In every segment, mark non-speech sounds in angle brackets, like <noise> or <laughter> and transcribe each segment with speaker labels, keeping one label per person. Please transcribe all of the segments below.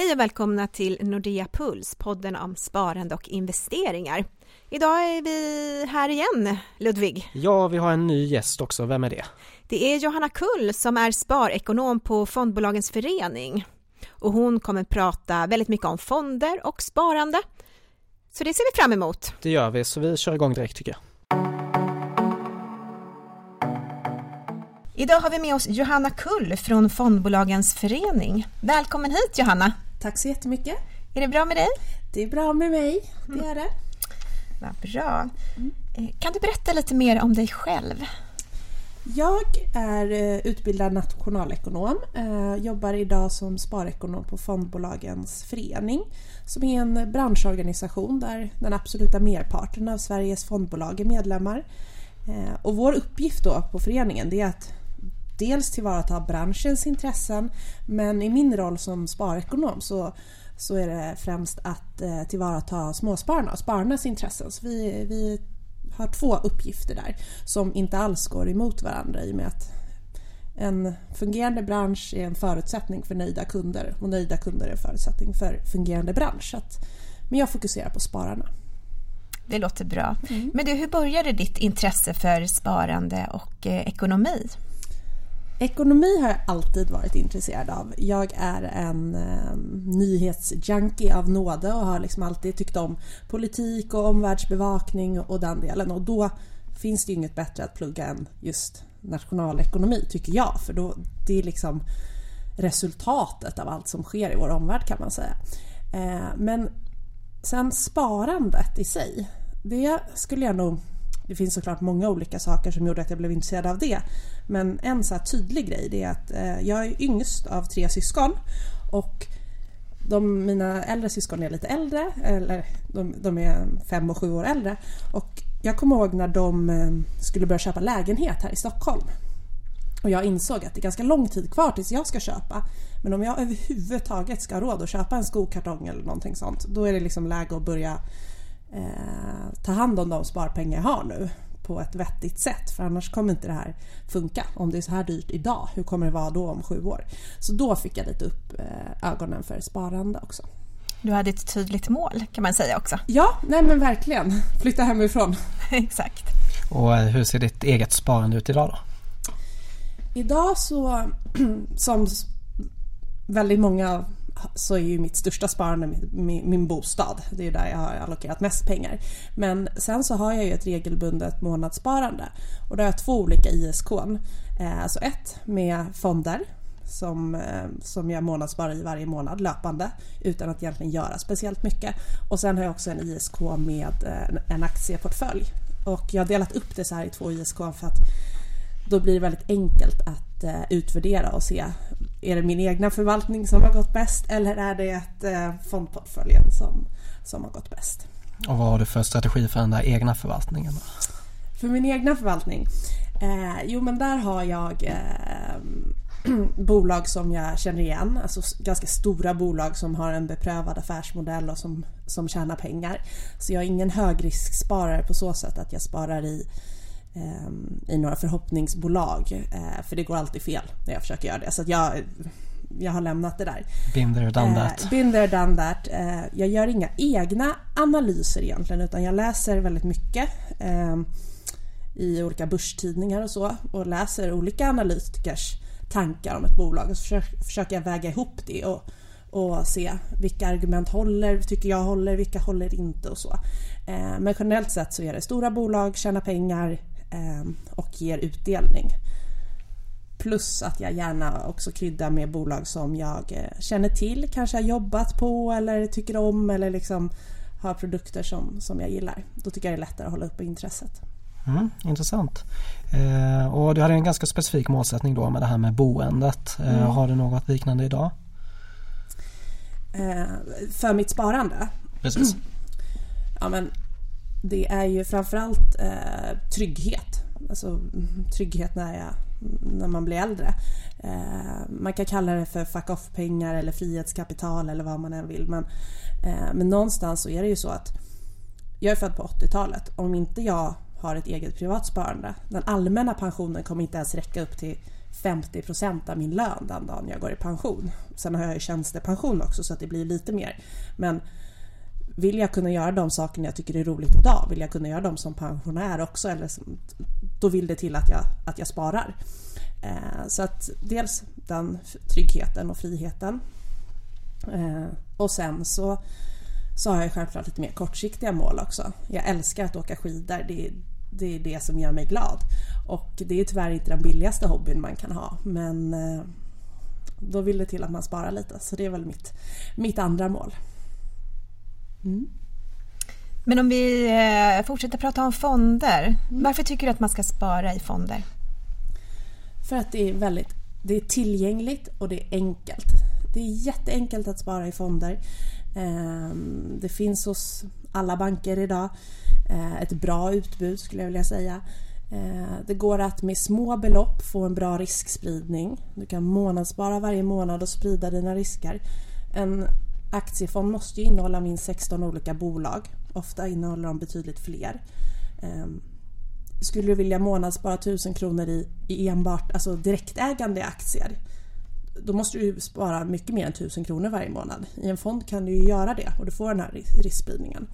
Speaker 1: Hej och välkomna till Nordea Puls, podden om sparande och investeringar. Idag är vi här igen, Ludvig.
Speaker 2: Ja, vi har en ny gäst också. Vem är det?
Speaker 1: Det är Johanna Kull som är sparekonom på Fondbolagens förening. Och hon kommer prata väldigt mycket om fonder och sparande. Så det ser vi fram emot.
Speaker 2: Det gör vi, så vi kör igång direkt tycker jag.
Speaker 1: Idag har vi med oss Johanna Kull från Fondbolagens förening. Välkommen hit Johanna!
Speaker 3: Tack så jättemycket!
Speaker 1: Är det bra med dig?
Speaker 3: Det är bra med mig, det är det.
Speaker 1: Vad bra. Mm. Kan du berätta lite mer om dig själv?
Speaker 3: Jag är eh, utbildad nationalekonom, eh, jobbar idag som sparekonom på Fondbolagens förening som är en branschorganisation där den absoluta merparten av Sveriges fondbolag är medlemmar. Eh, och vår uppgift då på föreningen är att dels tillvarata branschens intressen men i min roll som sparekonom så, så är det främst att eh, tillvarata småspararna och spararnas intressen. Så vi, vi har två uppgifter där som inte alls går emot varandra i och med att en fungerande bransch är en förutsättning för nöjda kunder och nöjda kunder är en förutsättning för fungerande bransch. Att, men jag fokuserar på spararna.
Speaker 1: Det låter bra. Mm. Men du, hur började ditt intresse för sparande och eh, ekonomi?
Speaker 3: Ekonomi har jag alltid varit intresserad av. Jag är en eh, nyhetsjunkie av nåde och har liksom alltid tyckt om politik och omvärldsbevakning och den delen. Och då finns det ju inget bättre att plugga än just nationalekonomi, tycker jag. För då, det är liksom resultatet av allt som sker i vår omvärld kan man säga. Eh, men sen sparandet i sig, det skulle jag nog det finns såklart många olika saker som gjorde att jag blev intresserad av det. Men en så tydlig grej det är att eh, jag är yngst av tre syskon och de, mina äldre syskon är lite äldre, eller de, de, är fem och sju år äldre. Och jag kommer ihåg när de eh, skulle börja köpa lägenhet här i Stockholm. Och jag insåg att det är ganska lång tid kvar tills jag ska köpa. Men om jag överhuvudtaget ska ha råd att köpa en skokartong eller någonting sånt, då är det liksom läge att börja eh, ta hand om de sparpengar jag har nu på ett vettigt sätt för annars kommer inte det här funka. Om det är så här dyrt idag, hur kommer det vara då om sju år? Så då fick jag lite upp eh, ögonen för sparande också.
Speaker 1: Du hade ett tydligt mål kan man säga också.
Speaker 3: Ja, nej men verkligen. Flytta hemifrån. <laughs>
Speaker 1: Exakt.
Speaker 2: Och eh, hur ser ditt eget sparande ut idag då?
Speaker 3: Idag så, <clears throat> som väldigt många så är ju mitt största sparande min, min, bostad. Det är där jag har allokerat mest pengar. Men sen så har jag ju ett regelbundet månadssparande och då har jag två olika ISK. Eh, alltså ett med fonder som, eh, som jag månadssparar i varje månad löpande utan att egentligen göra speciellt mycket. Och sen har jag också en ISK med eh, en aktieportfölj. Och jag har delat upp det så här i två ISK för att då blir det väldigt enkelt att eh, utvärdera och se är det min egna förvaltning som har gått bäst eller är det eh, fondportföljen som, som har gått bäst.
Speaker 2: Och vad har du för strategi för den där egna förvaltningen?
Speaker 3: För min egna förvaltning? Eh, jo men där har jag eh, <clears throat> bolag som jag känner igen, alltså ganska stora bolag som har en beprövad affärsmodell och som, som tjänar pengar. Så jag är ingen högrisksparare på så sätt att jag sparar i i några förhoppningsbolag. Eh, för det går alltid fel när jag försöker göra det. Så jag, jag har lämnat det där.
Speaker 2: Been there, done that.
Speaker 3: Uh, been there, done that. Uh, jag gör inga egna analyser egentligen utan jag läser väldigt mycket uh, i olika börstidningar och så och läser olika analytikers tankar om ett bolag och så försöker, jag väga ihop det och, och se vilka argument håller, tycker jag håller, vilka håller inte och så. Men generellt sett så är det stora bolag, tjäna pengar, Ehm, och ger utdelning. Plus att jag gärna också kryddar med bolag som jag eh, känner till, kanske har jobbat på eller tycker om eller liksom har produkter som, som jag gillar. Då tycker jag det är lättare att hålla uppe intresset.
Speaker 2: Mm, intressant. Eh, och du hade en ganska specifik målsättning då med det här med boendet. Eh, mm. Har du något liknande idag?
Speaker 3: Eh, för mitt sparande?
Speaker 2: Precis. <clears throat>
Speaker 3: Ja, men det är ju framförallt eh, trygghet. Alltså trygghet när, jag, när man blir äldre. Eh, man kan kalla det för fuck off-pengar eller frihetskapital eller vad man än vill. Men, eh, men någonstans så är det ju så att jag är född på 80-talet. Om inte jag har ett eget privat sparande, den allmänna pensionen kommer inte ens räcka upp till 50% av min lön den dagen jag går i pension. Sen har jag ju tjänstepension också så att det blir lite mer. Men vill jag kunna göra de sakerna jag tycker är roligt idag, vill jag kunna göra dem som pensionär också, eller som, då vill det till att jag, att jag sparar. Eh, så att dels den tryggheten och friheten. Eh, och sen så, så har jag självklart lite mer kortsiktiga mål också. Jag älskar att åka skidor. Det, det är det som gör mig glad. Och det är tyvärr inte den billigaste hobbyn man kan ha. Men eh, då vill det till att man sparar lite. Så det är väl mitt, mitt andra mål.
Speaker 1: Mm. Men om vi eh, fortsätter prata om fonder. Mm. Varför tycker du att man ska spara i fonder?
Speaker 3: För att det är väldigt det är tillgängligt och det är enkelt. Det är jätteenkelt att spara i fonder. Ehm, det finns hos alla banker idag. Eh, ett bra utbud skulle jag vilja säga. Eh, det går att med små belopp få en bra riskspridning. Du kan månadsspara varje månad och sprida dina risker. En aktiefond måste ju innehålla minst 16 olika bolag. Ofta innehåller de betydligt fler. Ehm, skulle du vilja månadsspara 1000 kronor i, i enbart alltså direktägande aktier då måste du spara mycket mer än 1000 kronor varje månad. I en fond kan du ju göra det och du får den här riskspridningen.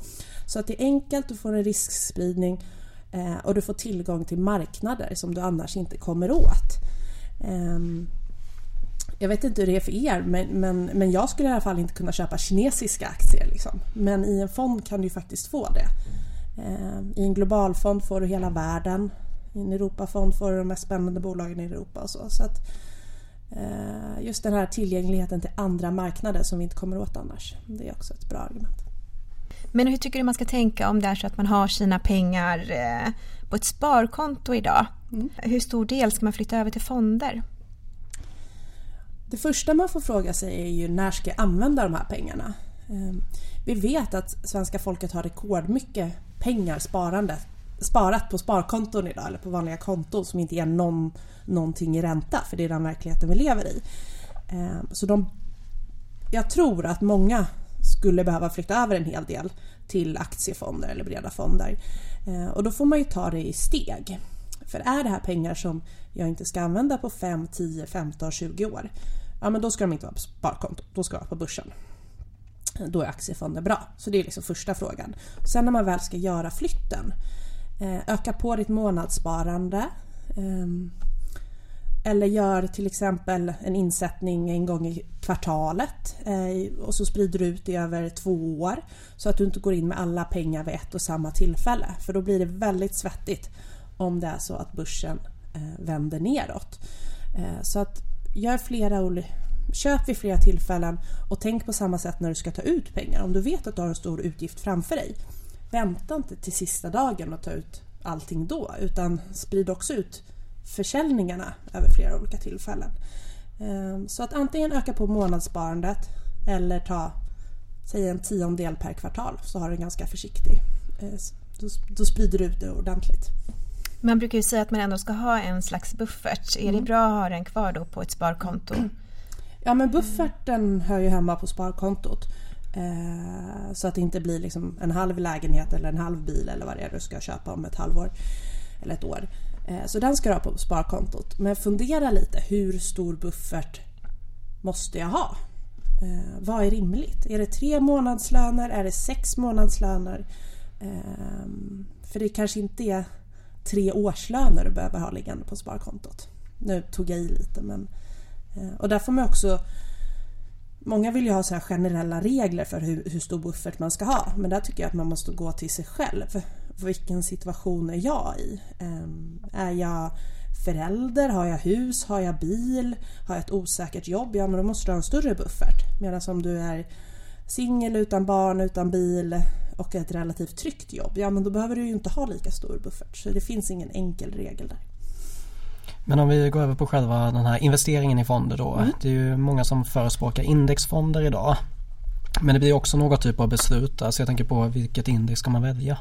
Speaker 3: Så att det är enkelt, du får en riskspridning eh, och du får tillgång till marknader som du annars inte kommer åt. Ehm, jag vet inte hur det är för er men, men, men jag skulle i alla fall inte kunna köpa kinesiska aktier. Liksom. Men i en fond kan du faktiskt få det. Eh, I en globalfond får du hela världen. I en Europafond får du de mest spännande bolagen i Europa och så. så att, eh, just den här tillgängligheten till andra marknader som vi inte kommer åt annars. Det är också ett bra argument.
Speaker 1: Men hur tycker du man ska tänka om det är så att man har sina pengar eh, på ett sparkonto idag? Mm. Hur stor del ska man flytta över till fonder?
Speaker 3: Det första man får fråga sig är ju när ska jag använda de här pengarna? Ehm, vi vet att svenska folket har rekordmycket pengar sparande, sparat på sparkonton idag eller på vanliga konton som inte ger någon, någonting i ränta för det är den verkligheten vi lever i. Ehm, så de, jag tror att många skulle behöva flytta över en hel del till aktiefonder eller breda fonder. Ehm, och då får man ju ta det i steg. För är det här pengar som jag inte ska använda på 5, 10, 15, 20 år, ja men då ska de inte vara på sparkonto, då ska de vara på börsen då är aktiefonder bra. Så det är liksom första frågan. Sen när man väl ska göra flytten, eh, öka på ditt månadssparande. Ehm, eller gör till exempel en insättning en gång i kvartalet eh, och så sprider du ut det över två år så att du inte går in med alla pengar vid ett och samma tillfälle. För då blir det väldigt svettigt om det är så att börsen eh, vänder neråt. Eh, så att gör flera Köp vid flera tillfällen och tänk på samma sätt när du ska ta ut pengar. Om du vet att du har en stor utgift framför dig, vänta inte till sista dagen och ta ut allting då utan sprid också ut försäljningarna över flera olika tillfällen. Ehm, så att antingen öka på månadssparandet eller ta säg en tiondel per kvartal så har du en ganska försiktig eh, då, sprider du ut det ordentligt.
Speaker 1: Man brukar ju säga att man ändå ska ha en slags buffert. Är mm. det bra att ha den kvar då på ett sparkonto?
Speaker 3: Ja men bufferten hör ju hemma på sparkontot. Eh, så att det inte blir liksom en halv lägenhet eller en halv bil eller vad det är du ska köpa om ett halvår eller ett år. Eh, så den ska du ha på sparkontot. Men fundera lite, hur stor buffert måste jag ha? Eh, vad är rimligt? Är det tre månadslöner? Är det sex månadslöner? För det kanske inte är tre årslöner du behöver ha liggande på sparkontot. Nu tog jag i lite men eh, och där får man också Många vill ju ha så här generella regler för hur, hur stor buffert man ska ha. Men där tycker jag att man måste gå till sig själv. Vilken situation är jag i? Ehm, är jag förälder? Har jag hus? Har jag bil? Har jag ett osäkert jobb? Ja, men då måste du ha en större buffert. Medan om du är singel utan barn, utan bil och ett relativt tryggt jobb, ja men då behöver du ju inte ha lika stor buffert. Så det finns ingen enkel regel där.
Speaker 2: Men om vi går över på själva den här investeringen i fonder då. Mm. Det är ju många som förespråkar indexfonder idag. Men det blir också någon typ av beslut där så jag tänker på vilket index ska man välja?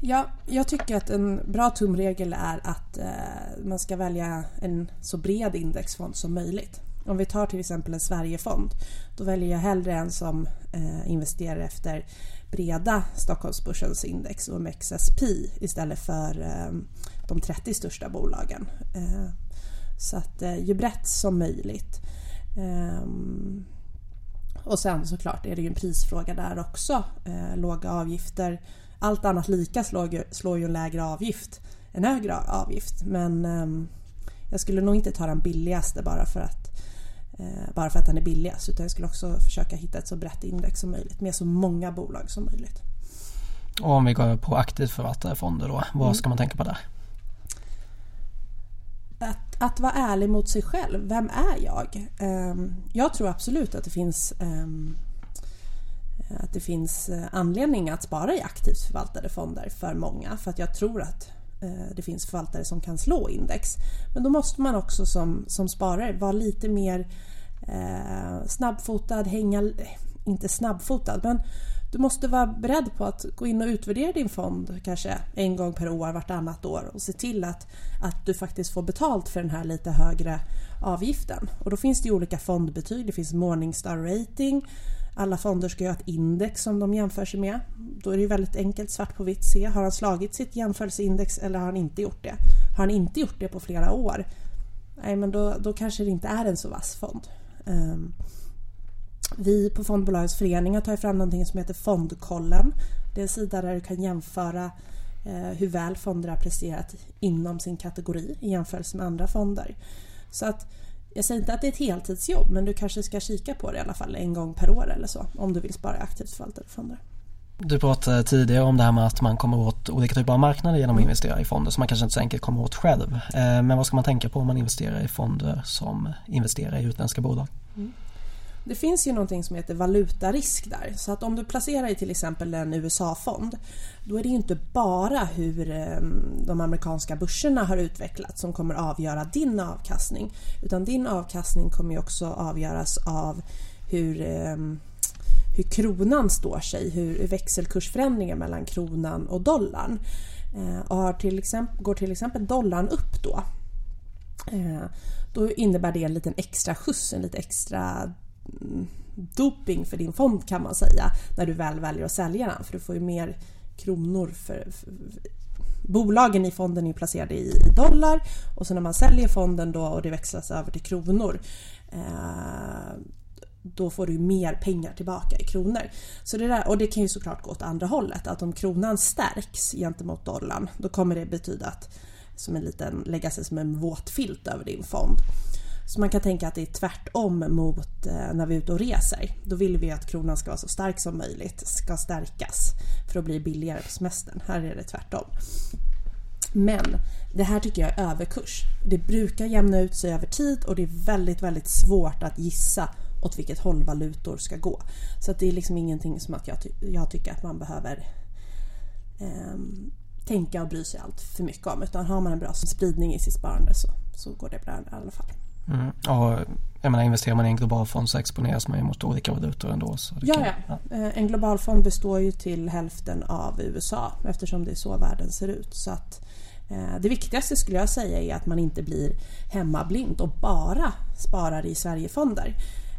Speaker 3: Ja, jag tycker att en bra tumregel är att eh, man ska välja en så bred indexfond som möjligt. Om vi tar till exempel en Sverigefond, då väljer jag hellre en som eh, investerar efter breda Stockholmsbörsens index OMXSP istället för eh, de 30 största bolagen. Eh, Så att eh, ju brett som möjligt. Ehm, och sen såklart är det ju en prisfråga där också. Eh, låga avgifter. Allt annat lika slår ju, slår ju en lägre avgift en högre avgift. Men eh, jag skulle nog inte ta den billigaste bara för att bara för att den är billigast utan jag skulle också försöka hitta ett så brett index som möjligt med så många bolag som möjligt.
Speaker 2: Och om vi går på aktivt förvaltade fonder då, vad mm. ska man tänka på där?
Speaker 3: Att, att vara ärlig mot sig själv. Vem är jag? Um, jag tror absolut att det finns um, att det finns eh, anledning att spara i aktivt förvaltade fonder för många. För att jag tror att eh, Eh, det finns förvaltare som kan slå index. Men då måste man också som, som sparare vara lite mer eh, snabbfotad, hänga, eh, inte snabbfotad, men du måste vara beredd på att gå in och utvärdera din fond kanske en gång per år, vartannat år och se till att, att du faktiskt får betalt för den här lite högre avgiften. Och då finns det olika fondbetyg. Det finns Morningstar rating. Alla fonder ska ju ha ett index som de jämför sig med. Då är det ju väldigt enkelt svart på vitt se. Har han slagit sitt jämförelseindex eller har han inte gjort det? Har han inte gjort det på flera år? Nej, men då, då kanske det inte är en så vass fond. Um, vi på Fondbolagens förening har tagit fram någonting som heter Fondkollen. Det är en sida där du kan jämföra eh, hur väl fonder har presterat inom sin kategori i jämförelse med andra fonder. Så att jag säger inte att det är ett heltidsjobb men du kanske ska kika på det i alla fall en gång per år eller så om du vill spara aktivt förvaltade fonder.
Speaker 2: Du pratade tidigare om det här med att man kommer åt olika typer av marknader genom att investera i fonder som man kanske inte så enkelt kommer åt själv. Eh, men vad ska man tänka på om man investerar i fonder som investerar i utländska bolag? Mm.
Speaker 3: Det finns ju någonting som heter valutarisk där. Så att om du placerar i till exempel en USA-fond då är det ju inte bara hur eh, de amerikanska börserna har utvecklats som kommer avgöra din avkastning. Utan din avkastning kommer ju också avgöras av hur eh, hur kronan står sig, hur växelkursförändringen mellan kronan och dollarn. Eh, och har till exempel, går till exempel dollarn upp då, då innebär det en liten extra skjuts, en lite extra doping för din fond kan man säga när du väl väljer att sälja den för du får ju mer kronor för, för Bolagen i fonden är placerade i, dollar och så när man säljer fonden då och det växlas över till kronor eh, då får du mer pengar tillbaka i kronor. Så det där, och det kan ju såklart gå åt andra hållet, att om kronan stärks gentemot dollarn då kommer det betyda att som en liten, lägga sig som en våt filt över din fond. Så man kan tänka att det är tvärtom mot eh, när vi är ute och reser. Då vill vi att kronan ska vara så stark som möjligt, ska stärkas för att bli billigare på semestern. Här är det tvärtom. Men det här tycker jag är överkurs. Det brukar jämna ut sig över tid och det är väldigt, väldigt svårt att gissa åt vilket håll valutor ska gå. Så att det är liksom ingenting som att jag, ty jag tycker att man behöver eh, tänka och bry sig allt för mycket om. Utan har man en bra spridning i sitt sparande så, så går det bra i alla fall.
Speaker 2: Mm. Och jag menar, investerar man i en global fond så exponeras man ju mot olika valutor ändå. Så
Speaker 3: ja, kan, ja, ja. Eh, en global fond består ju till hälften av USA eftersom det är så världen ser ut. Så att, eh, det viktigaste skulle jag säga är att man inte blir hemmablind och bara sparar i Sverigefonder.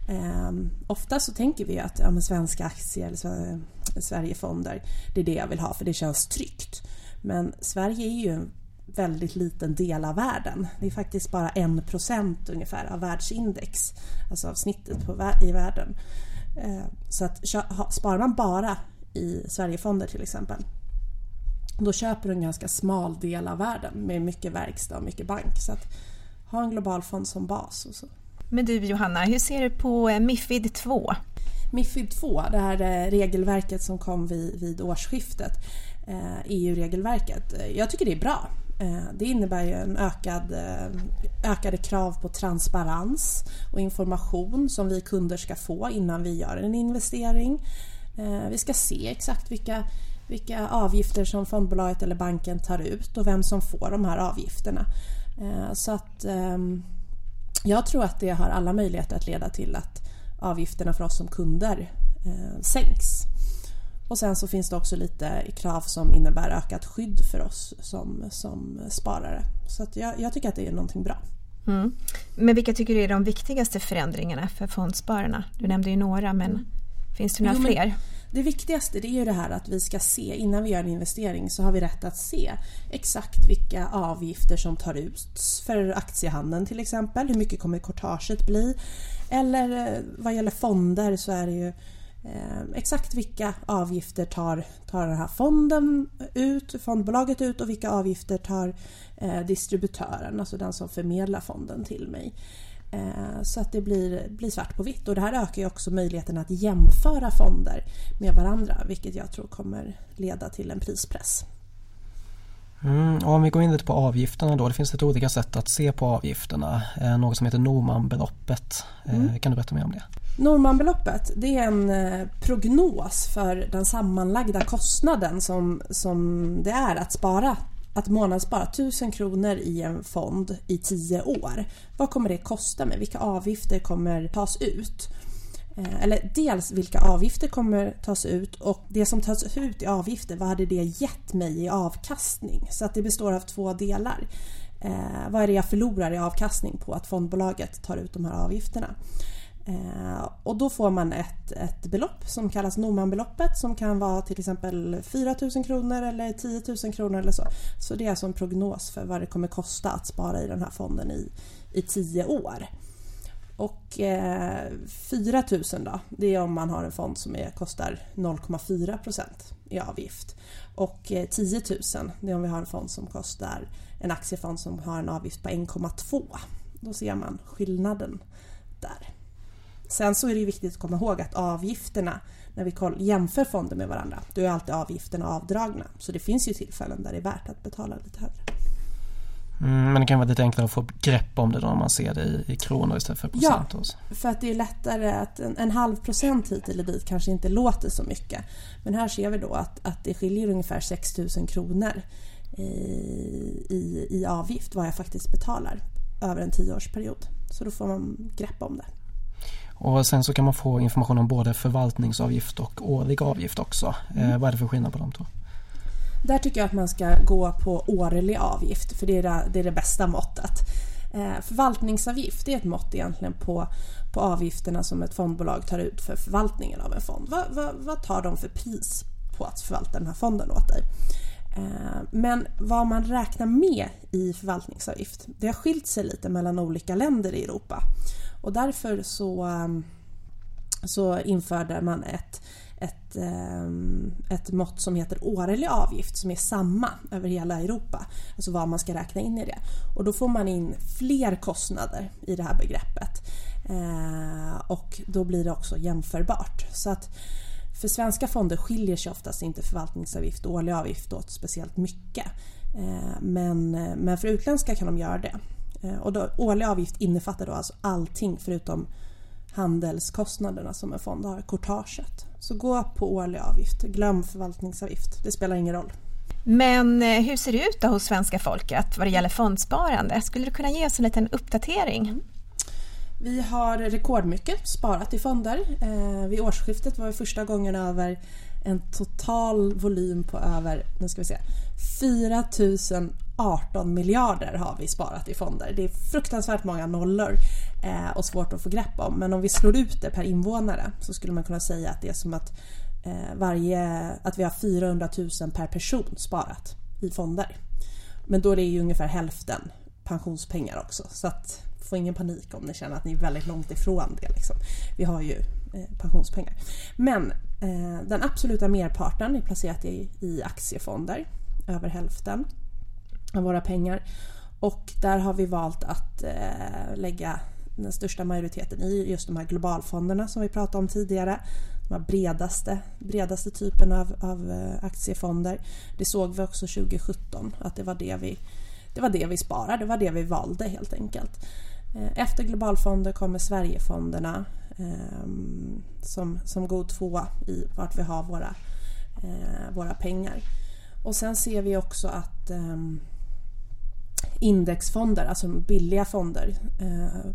Speaker 3: Eh, ofta så tänker vi att ja, svenska aktier eller Sverigefonder, det är det jag vill ha för det känns tryggt. Men Sverige är ju en väldigt liten del av världen. Det är faktiskt bara en procent ungefär av världsindex, alltså av snittet på, i världen. Eh, så att sparar man bara i Sverigefonder till exempel då köper du en ganska smal del av världen med mycket verkstad och mycket bank. Så att ha en global fond som bas. Och så.
Speaker 1: Men du Johanna, hur ser du på eh, Mifid 2?
Speaker 3: Mifid 2, det här eh, regelverket som kom vid, vid årsskiftet, EU-regelverket. Jag tycker det är bra. Eh, det innebär ju en ökad, eh, ökade krav på transparens och information som vi kunder ska få innan vi gör en investering. Eh, vi ska se exakt vilka, vilka avgifter som fondbolaget eller banken tar ut och vem som får de här avgifterna. Så att ehm, jag tror att det har alla möjligheter att leda till att avgifterna för oss som kunder sänks. Och sen så finns det också lite krav som innebär ökat skydd för oss som, som sparare. Så jag, jag tycker att det är någonting bra.
Speaker 1: Mm. Men vilka tycker du är de viktigaste förändringarna för fondspararna? Du nämnde ju några men finns det några jo, fler?
Speaker 3: Det viktigaste det är ju det här att vi ska se, innan vi gör en investering så har vi rätt att se exakt vilka avgifter som tar ut för aktiehandeln till exempel. Hur mycket kommer courtaget bli? Eller eh, vad gäller fonder så är det ju exakt vilka avgifter tar, tar den här fonden ut, fondbolaget ut och vilka avgifter tar eh, distributören, alltså den som förmedlar fonden till mig. Eh, så att det blir, blir svart på vitt och det här ökar ju också möjligheten att jämföra fonder med varandra vilket jag tror kommer leda till en prispress.
Speaker 2: Mm, om vi går in lite på avgifterna då. Det finns lite olika sätt att se på avgifterna. Eh, något som heter Normanbeloppet. Eh, mm. Kan du berätta mer om det?
Speaker 3: Normanbeloppet det är en eh, prognos för den sammanlagda kostnaden som, som det är att spara att månadsspara 1000 kronor i en fond i 10 år. Vad kommer det kosta mig? Vilka avgifter kommer tas ut? Eh, eller dels vilka avgifter kommer tas ut och det som tas ut i avgifter, vad hade det gett mig i avkastning? Så att det består av två delar. Eh, vad är det jag förlorar i avkastning på att fondbolaget tar ut de här avgifterna? Eh, och då får man ett, ett belopp som kallas Normanbeloppet som kan vara till exempel 4 000 kronor eller 10 000 kronor eller så. Så det är alltså en prognos för vad det kommer kosta att spara i den här fonden i, i 10 år. Och eh, 4 000 då, det är om man har en fond som är, kostar 0,4 procent i avgift. Och eh, 10 000 det är om vi har en fond som kostar en aktiefond som har en avgift på 1,2. Då ser man skillnaden där. Sen så är det viktigt att komma ihåg att avgifterna när vi jämför fonder med varandra, då är alltid avgifterna avdragna. Så det finns ju tillfällen där det är värt att betala lite högre.
Speaker 2: Mm, men det kan vara lite enklare att få grepp om det då om man ser det i, i kronor istället för procent?
Speaker 3: Ja, för att det är lättare att en, en, halv procent hit eller dit kanske inte låter så mycket. Men här ser vi då att, att det skiljer ungefär 6 000 kronor i, i, i avgift vad jag faktiskt betalar över en tioårsperiod. Så då får man grepp om det.
Speaker 2: Och sen så kan man få information om både förvaltningsavgift och årlig avgift också. Mm. Eh, vad är det för skillnad på de två?
Speaker 3: Där tycker jag att man ska gå på årlig avgift för det är det, det, är det bästa måttet. Eh, förvaltningsavgift är ett mått egentligen på, på avgifterna som ett fondbolag tar ut för förvaltningen av en fond. Vad, vad, vad tar de för pris på att förvalta den här fonden åt dig? Eh, men vad man räknar med i förvaltningsavgift det har skilt sig lite mellan olika länder i Europa. Och därför så, ehm, så införde man ett, ett, ehm, ett mått som heter årlig avgift som är samma över hela Europa. Alltså vad man ska räkna in i det. Och då får man in fler kostnader i det här begreppet. Eh, och då blir det också jämförbart. Så att för svenska fonder skiljer sig oftast inte förvaltningsavgift och årlig avgift åt speciellt mycket. Eh, men, eh, men för utländska kan de göra det. Eh, och då, årlig avgift innefattar då alltså allting förutom handelskostnaderna som en fond har, courtaget. Så gå på årlig avgift, glöm förvaltningsavgift, det spelar ingen roll.
Speaker 1: Men eh, hur ser det ut då hos svenska folket vad det gäller fondsparande? Skulle du kunna ge oss en liten uppdatering? Mm.
Speaker 3: Vi har rekordmycket sparat i fonder. Eh, vid årsskiftet var det första gången över en total volym på över, nu ska vi se, 18 miljarder har vi sparat i fonder. Det är fruktansvärt många nollor eh, och svårt att få grepp om. Men om vi slår ut det per invånare så skulle man kunna säga att det är som att, eh, varje, att vi har 400 000 per person sparat i fonder. Men då är det ju ungefär hälften pensionspengar också. Så att få ingen panik om ni känner att ni är väldigt långt ifrån det. Liksom. Vi har ju eh, pensionspengar. Men eh, den absoluta merparten är placerat i, i aktiefonder, över hälften av våra pengar. Och där har vi valt att eh, lägga den största majoriteten i just de här globalfonderna som vi pratade om tidigare. De här bredaste, bredaste typen av, av eh, aktiefonder. Det såg vi också 2017 att det var det vi det var det vi sparade, det var det vi valde helt enkelt. Eh, efter globalfonder kommer Sverigefonderna eh, som, som god tvåa i vart vi har våra, eh, våra pengar. Och sen ser vi också att eh, indexfonder, alltså billiga fonder, eh,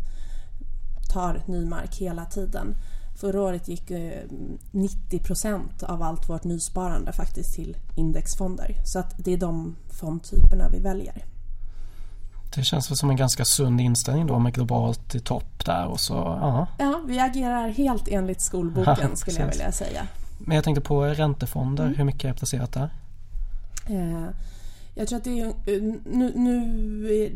Speaker 3: tar ny mark hela tiden. Förra året gick 90 eh, av allt vårt nysparande faktiskt till indexfonder. Så att det är de fondtyperna vi väljer.
Speaker 2: Det känns väl som en ganska sund inställning då med globalt i topp där och så, ja.
Speaker 3: Ja, vi agerar helt enligt skolboken <laughs> skulle jag vilja säga.
Speaker 2: Men jag tänkte på räntefonder, mm. hur mycket är placerat där?
Speaker 3: Eh, jag tror att det är, eh, nu, nu,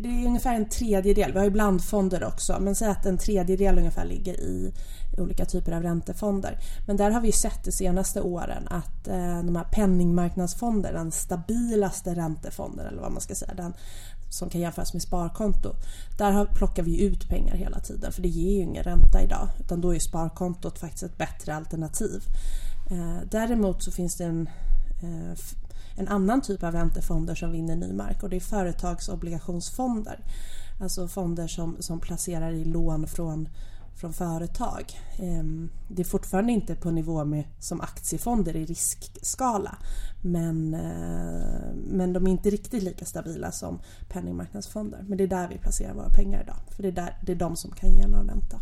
Speaker 3: det är ungefär en tredjedel, vi har ju blandfonder också, men säg att en tredjedel ungefär ligger i olika typer av räntefonder. Men där har vi sett de senaste åren att eh, de här penningmarknadsfonder, den stabilaste räntefonden eller vad man ska säga, den som kan jämföras med sparkonto. Där har, plockar vi ut pengar hela tiden för det ger ju ingen ränta idag utan då är sparkontot faktiskt ett bättre alternativ. Eh, däremot så finns det en eh, en annan typ av räntefonder som vinner ny mark och det är företagsobligationsfonder. Alltså fonder som, som placerar i lån från, från företag. Ehm, det är fortfarande inte på nivå med som aktiefonder i riskskala men, eh, men de är inte riktigt lika stabila som penningmarknadsfonder. Men det är där vi placerar våra pengar idag för det är, där, det är de som kan ge någon ränta.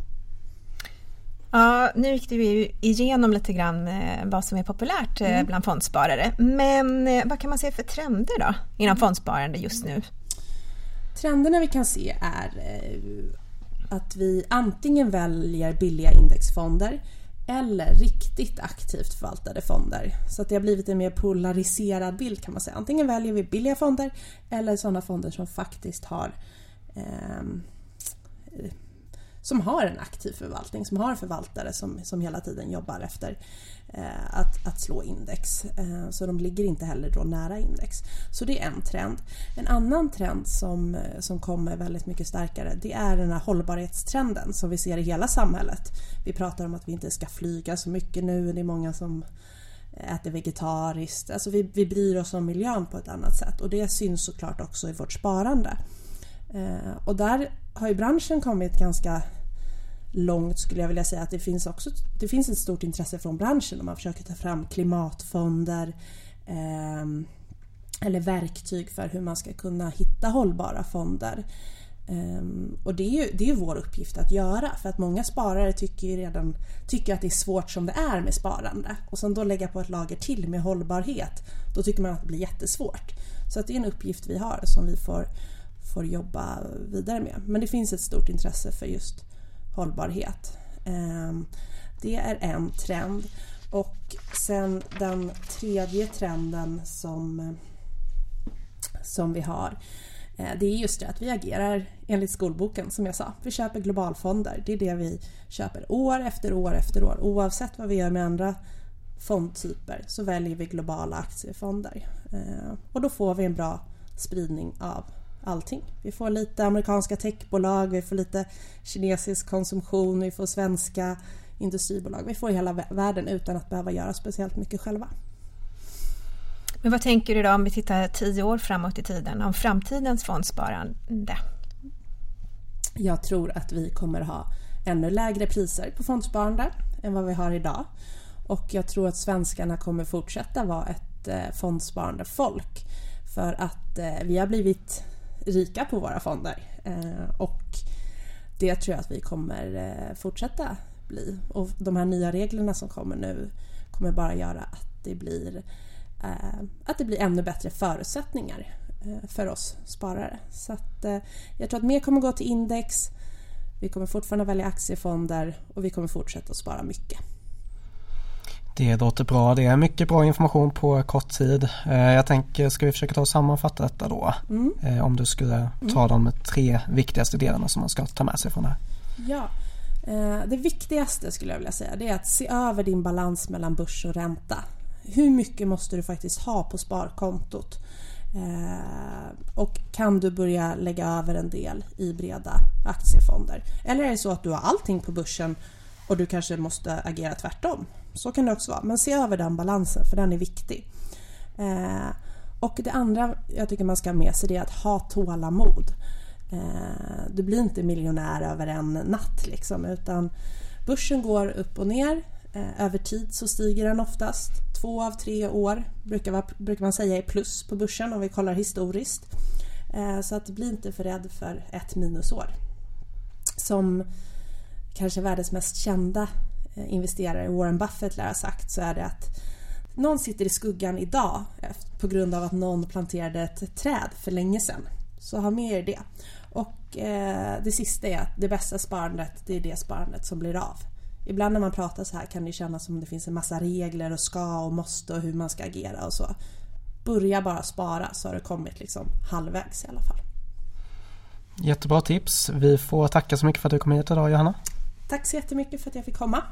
Speaker 1: Ja, nu gick du igenom lite grann eh, vad som är populärt eh, mm. bland fondsparare. Men eh, vad kan man se för trender då inom fondsparande just nu?
Speaker 3: Trenderna vi kan se är att vi antingen väljer billiga indexfonder eller riktigt aktivt förvaltade fonder. Så att det har blivit en mer polariserad bild kan man säga. Antingen väljer vi billiga fonder eller sådana fonder som faktiskt har eh, som har en aktiv förvaltning, som har förvaltare som, som hela tiden jobbar efter eh, att, att slå index. Eh, så de ligger inte heller då nära index. Så det är en trend. En annan trend som, eh, som kommer väldigt mycket starkare det är den här hållbarhetstrenden som vi ser i hela samhället. Vi pratar om att vi inte ska flyga så mycket nu, det är många som äter vegetariskt. Alltså vi, vi bryr oss om miljön på ett annat sätt och det syns såklart också i vårt sparande. Eh, och där har ju branschen kommit ganska långt skulle jag vilja säga att det finns också det finns ett stort intresse från branschen om man försöker ta fram klimatfonder eh, eller verktyg för hur man ska kunna hitta hållbara fonder. Um, och det är ju det är vår uppgift att göra för att många sparare tycker ju redan tycker att det är svårt som det är med sparande och sen då lägga på ett lager till med hållbarhet då tycker man att det blir jättesvårt. Så att det är en uppgift vi har som vi får, får jobba vidare med. Men det finns ett stort intresse för just hållbarhet. Ehm, det är en trend. Och sen den tredje trenden som, som vi har eh, det är just det att vi agerar enligt skolboken som jag sa. Vi köper globalfonder. Det är det vi köper år efter år efter år. Oavsett vad vi gör med andra fondtyper så väljer vi globala aktiefonder. Ehm, och då får vi en bra spridning av allting. Vi får lite amerikanska techbolag, vi får lite kinesisk konsumtion, vi får svenska industribolag. Vi får hela världen utan att behöva göra speciellt mycket själva.
Speaker 1: Men vad tänker du då om vi tittar tio år framåt i tiden om framtidens fondsparande?
Speaker 3: Jag tror att vi kommer ha ännu lägre priser på fondsparande än vad vi har idag. Och jag tror att svenskarna kommer fortsätta vara ett eh, fondsparande folk. För att eh, vi har blivit rika på våra fonder. Eh, och det tror jag att vi kommer eh, fortsätta bli. Och de här nya reglerna som kommer nu kommer bara göra att det blir, eh, att det blir ännu bättre förutsättningar för oss sparare. Så att, jag tror att mer kommer gå till index. Vi kommer fortfarande välja aktiefonder och vi kommer fortsätta att spara mycket.
Speaker 2: Det låter bra. Det är mycket bra information på kort tid. Eh, jag tänker, ska vi försöka ta och sammanfatta detta då? Mm. Eh, om du skulle ta mm. de tre viktigaste delarna som man ska ta med sig från det här.
Speaker 3: Ja, eh, det viktigaste skulle jag vilja säga det är att se över din balans mellan börs och ränta. Hur mycket måste du faktiskt ha på sparkontot? Och kan du börja lägga över en del i breda aktiefonder? Eller är det så att du har allting på börsen och du kanske måste agera tvärtom? Så kan det också vara. Men se över den balansen för den är viktig. Eh, och det andra jag tycker man ska ha med sig det är att ha tålamod. Eh, du blir inte miljonär över en natt liksom utan börsen går upp och ner. Eh, över tid så stiger den oftast. Två av tre år brukar, vara, brukar man säga är plus på börsen om vi kollar historiskt. Eh, så att bli inte för rädd för ett minusår. Som kanske världens mest kända investerare, Warren Buffett lär ha sagt, så är det att någon sitter i skuggan idag på grund av att någon planterade ett träd för länge sedan. Så ha med er det. Och eh, det sista är att det bästa sparandet, det är det sparandet som blir av. Ibland när man pratar så här kan det kännas som det finns en massa regler och ska och måste och hur man ska agera och så. Börja bara spara så har det kommit liksom halvvägs i alla fall.
Speaker 2: Jättebra tips. Vi får tacka så mycket för att du kom hit idag Johanna.
Speaker 3: Tack så jättemycket för att jag fick komma.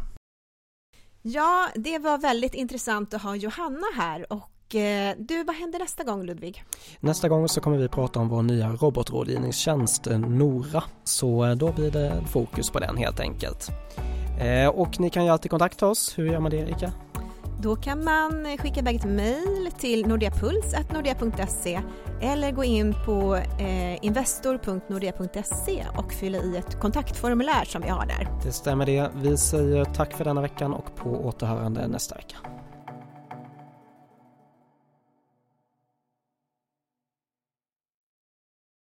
Speaker 1: Ja, det var väldigt intressant att ha Johanna här och eh, du, vad händer nästa gång Ludvig?
Speaker 2: Nästa gång så kommer vi prata om vår nya robotrådgivningstjänst eh, Nora. Så eh, då blir det fokus på den helt enkelt. Och ni kan ju alltid kontakta oss. Hur gör man det Erika?
Speaker 1: Då kan man skicka iväg ett mejl till nordeapuls.nordea.se eller gå in på eh, investor.nordea.se och fylla i ett kontaktformulär som vi har där.
Speaker 2: Det stämmer det. Vi säger tack för denna veckan och på återhörande nästa vecka.